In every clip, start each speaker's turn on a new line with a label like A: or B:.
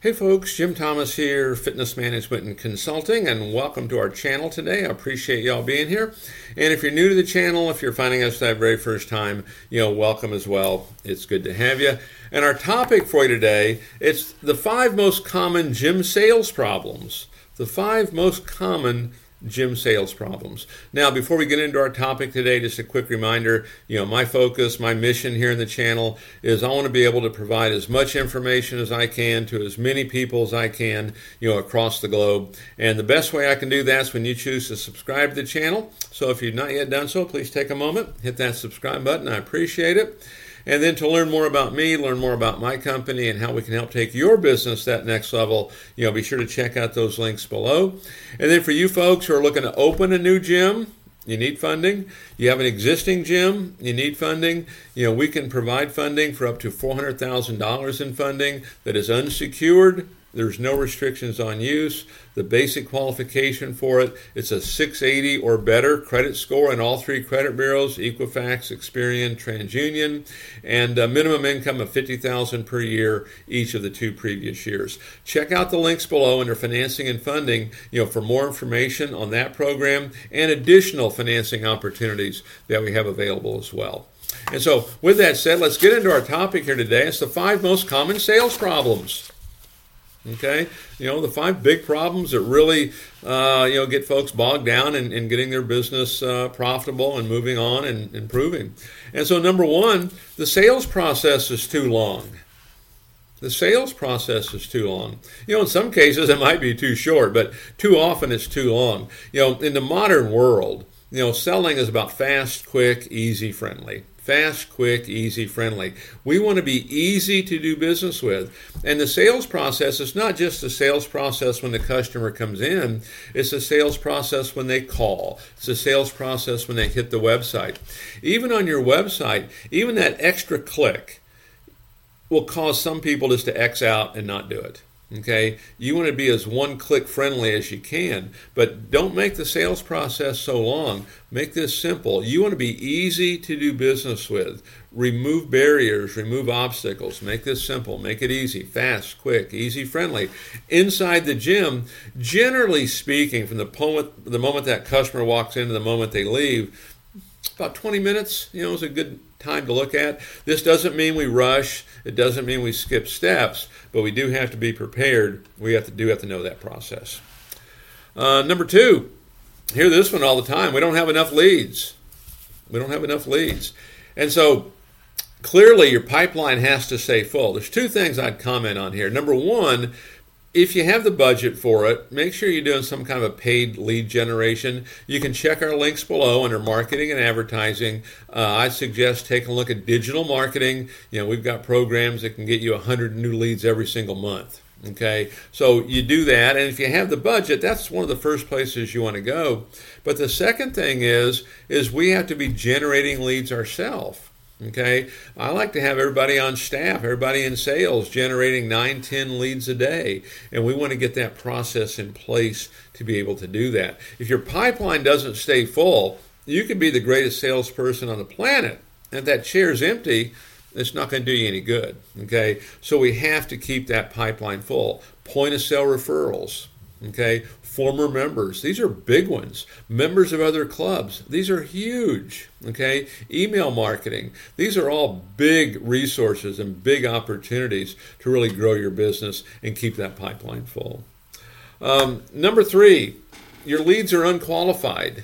A: Hey folks, Jim Thomas here, Fitness Management and Consulting, and welcome to our channel today. I appreciate y'all being here. And if you're new to the channel, if you're finding us that very first time, you know, welcome as well. It's good to have you. And our topic for you today, it's the five most common gym sales problems. The five most common gym sales problems. Now, before we get into our topic today, just a quick reminder, you know, my focus, my mission here in the channel is I want to be able to provide as much information as I can to as many people as I can, you know, across the globe. And the best way I can do that is when you choose to subscribe to the channel. So if you've not yet done so, please take a moment, hit that subscribe button. I appreciate it. And then to learn more about me, learn more about my company and how we can help take your business that next level, you know, be sure to check out those links below. And then for you folks who are looking to open a new gym, you need funding. You have an existing gym, you need funding. You know, we can provide funding for up to $400,000 in funding that is unsecured there's no restrictions on use. The basic qualification for it, it's a 680 or better credit score in all three credit bureaus, Equifax, Experian, TransUnion, and a minimum income of 50000 per year each of the two previous years. Check out the links below under financing and funding, you know, for more information on that program and additional financing opportunities that we have available as well. And so, with that said, let's get into our topic here today. It's the five most common sales problems. Okay, you know the five big problems that really uh, you know get folks bogged down in, in getting their business uh, profitable and moving on and improving. And so, number one, the sales process is too long. The sales process is too long. You know, in some cases it might be too short, but too often it's too long. You know, in the modern world, you know, selling is about fast, quick, easy, friendly. Fast, quick, easy, friendly. We want to be easy to do business with. And the sales process is not just the sales process when the customer comes in, it's the sales process when they call, it's the sales process when they hit the website. Even on your website, even that extra click will cause some people just to X out and not do it. Okay, you want to be as one click friendly as you can, but don't make the sales process so long. Make this simple. You want to be easy to do business with. Remove barriers, remove obstacles. Make this simple. Make it easy, fast, quick, easy, friendly. Inside the gym, generally speaking, from the moment, the moment that customer walks in to the moment they leave, about 20 minutes, you know, is a good time to look at. This doesn't mean we rush. It doesn't mean we skip steps, but we do have to be prepared. We have to do have to know that process. Uh, number two, hear this one all the time. We don't have enough leads. We don't have enough leads, and so clearly your pipeline has to stay full. There's two things I'd comment on here. Number one if you have the budget for it, make sure you're doing some kind of a paid lead generation. You can check our links below under marketing and advertising. Uh, I suggest taking a look at digital marketing. You know, we've got programs that can get you 100 new leads every single month. Okay, so you do that, and if you have the budget, that's one of the first places you want to go. But the second thing is, is we have to be generating leads ourselves. Okay, I like to have everybody on staff, everybody in sales generating 9, 10 leads a day, and we want to get that process in place to be able to do that. If your pipeline doesn't stay full, you could be the greatest salesperson on the planet, and if that chair's empty, it's not going to do you any good. Okay, so we have to keep that pipeline full. Point of sale referrals. Okay, former members. These are big ones. Members of other clubs. These are huge. Okay. Email marketing. These are all big resources and big opportunities to really grow your business and keep that pipeline full. Um, number three, your leads are unqualified.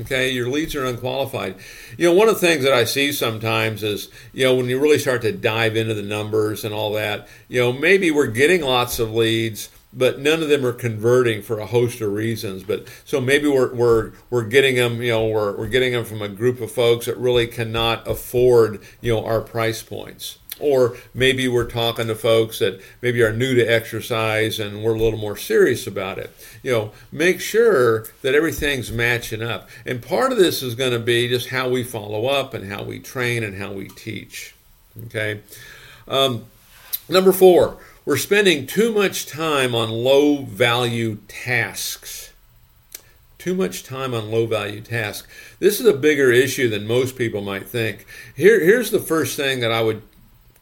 A: Okay, your leads are unqualified. You know, one of the things that I see sometimes is, you know, when you really start to dive into the numbers and all that, you know, maybe we're getting lots of leads, but none of them are converting for a host of reasons. But so maybe we're we're we're getting them, you know, we're we're getting them from a group of folks that really cannot afford, you know, our price points. Or maybe we're talking to folks that maybe are new to exercise and we're a little more serious about it. You know, make sure that everything's matching up. And part of this is going to be just how we follow up and how we train and how we teach. Okay. Um, number four, we're spending too much time on low value tasks. Too much time on low value tasks. This is a bigger issue than most people might think. Here, here's the first thing that I would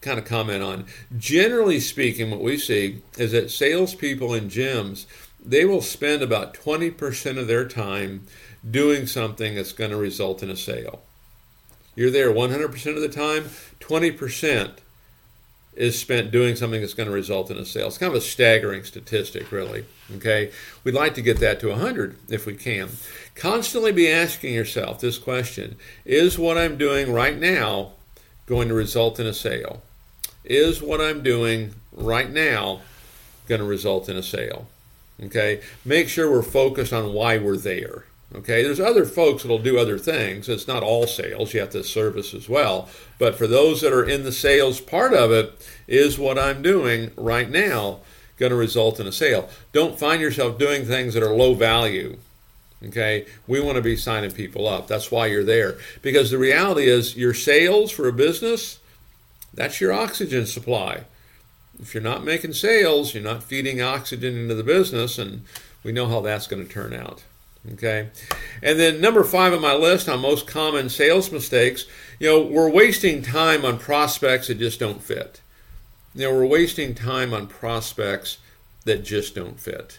A: kind of comment on. Generally speaking, what we see is that salespeople in gyms they will spend about 20% of their time doing something that's going to result in a sale. You're there 100% of the time, 20% is spent doing something that's going to result in a sale. It's kind of a staggering statistic, really. Okay, we'd like to get that to 100 if we can. Constantly be asking yourself this question: Is what I'm doing right now going to result in a sale? Is what I'm doing right now going to result in a sale? Okay, make sure we're focused on why we're there. Okay, there's other folks that'll do other things. It's not all sales, you have to service as well. But for those that are in the sales part of it, is what I'm doing right now going to result in a sale? Don't find yourself doing things that are low value. Okay, we want to be signing people up. That's why you're there. Because the reality is, your sales for a business, that's your oxygen supply. If you're not making sales, you're not feeding oxygen into the business, and we know how that's going to turn out. Okay. And then number five on my list on most common sales mistakes, you know, we're wasting time on prospects that just don't fit. You know, we're wasting time on prospects that just don't fit.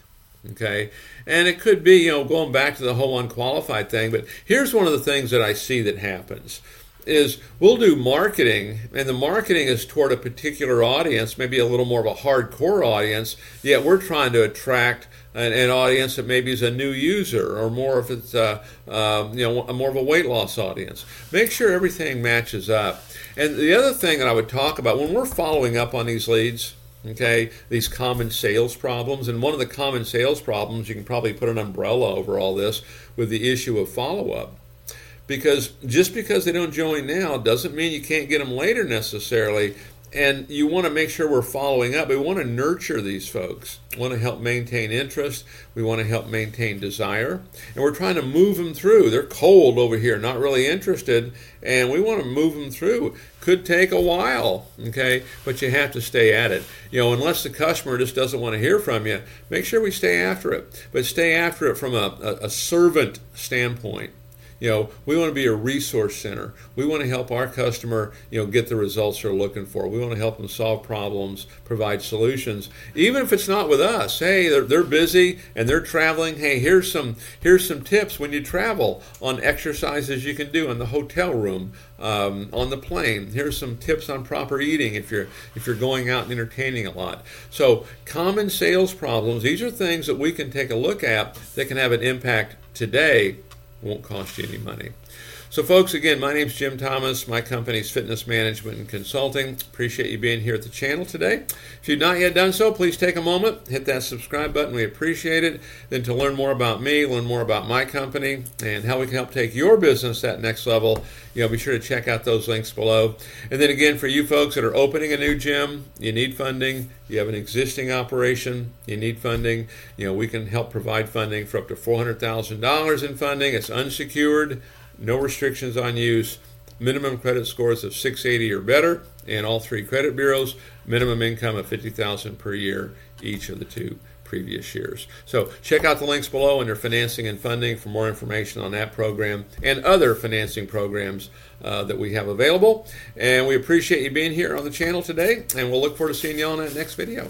A: Okay. And it could be, you know, going back to the whole unqualified thing, but here's one of the things that I see that happens is we'll do marketing and the marketing is toward a particular audience maybe a little more of a hardcore audience yet we're trying to attract an, an audience that maybe is a new user or more if it's uh, um, you know more of a weight loss audience. Make sure everything matches up. And the other thing that i would talk about when we're following up on these leads okay these common sales problems and one of the common sales problems you can probably put an umbrella over all this with the issue of follow-up because just because they don't join now doesn't mean you can't get them later necessarily. And you want to make sure we're following up. We want to nurture these folks. We want to help maintain interest. We want to help maintain desire. And we're trying to move them through. They're cold over here, not really interested. And we want to move them through. Could take a while, okay? But you have to stay at it. You know, unless the customer just doesn't want to hear from you, make sure we stay after it. But stay after it from a, a, a servant standpoint you know, we want to be a resource center. We want to help our customer, you know, get the results they're looking for. We want to help them solve problems, provide solutions, even if it's not with us. Hey, they're, they're busy and they're traveling. Hey, here's some here's some tips when you travel on exercises you can do in the hotel room, um, on the plane. Here's some tips on proper eating if you're if you're going out and entertaining a lot. So, common sales problems. These are things that we can take a look at that can have an impact today won't cost you any money. So, folks, again, my name is Jim Thomas. My company is Fitness Management and Consulting. Appreciate you being here at the channel today. If you've not yet done so, please take a moment, hit that subscribe button. We appreciate it. Then, to learn more about me, learn more about my company, and how we can help take your business that next level, you know, be sure to check out those links below. And then, again, for you folks that are opening a new gym, you need funding. You have an existing operation, you need funding. You know, we can help provide funding for up to $400,000 in funding. It's unsecured no restrictions on use, minimum credit scores of 680 or better in all three credit bureaus, minimum income of 50,000 per year each of the two previous years. So check out the links below under financing and funding for more information on that program and other financing programs uh, that we have available. And we appreciate you being here on the channel today, and we'll look forward to seeing you on that next video.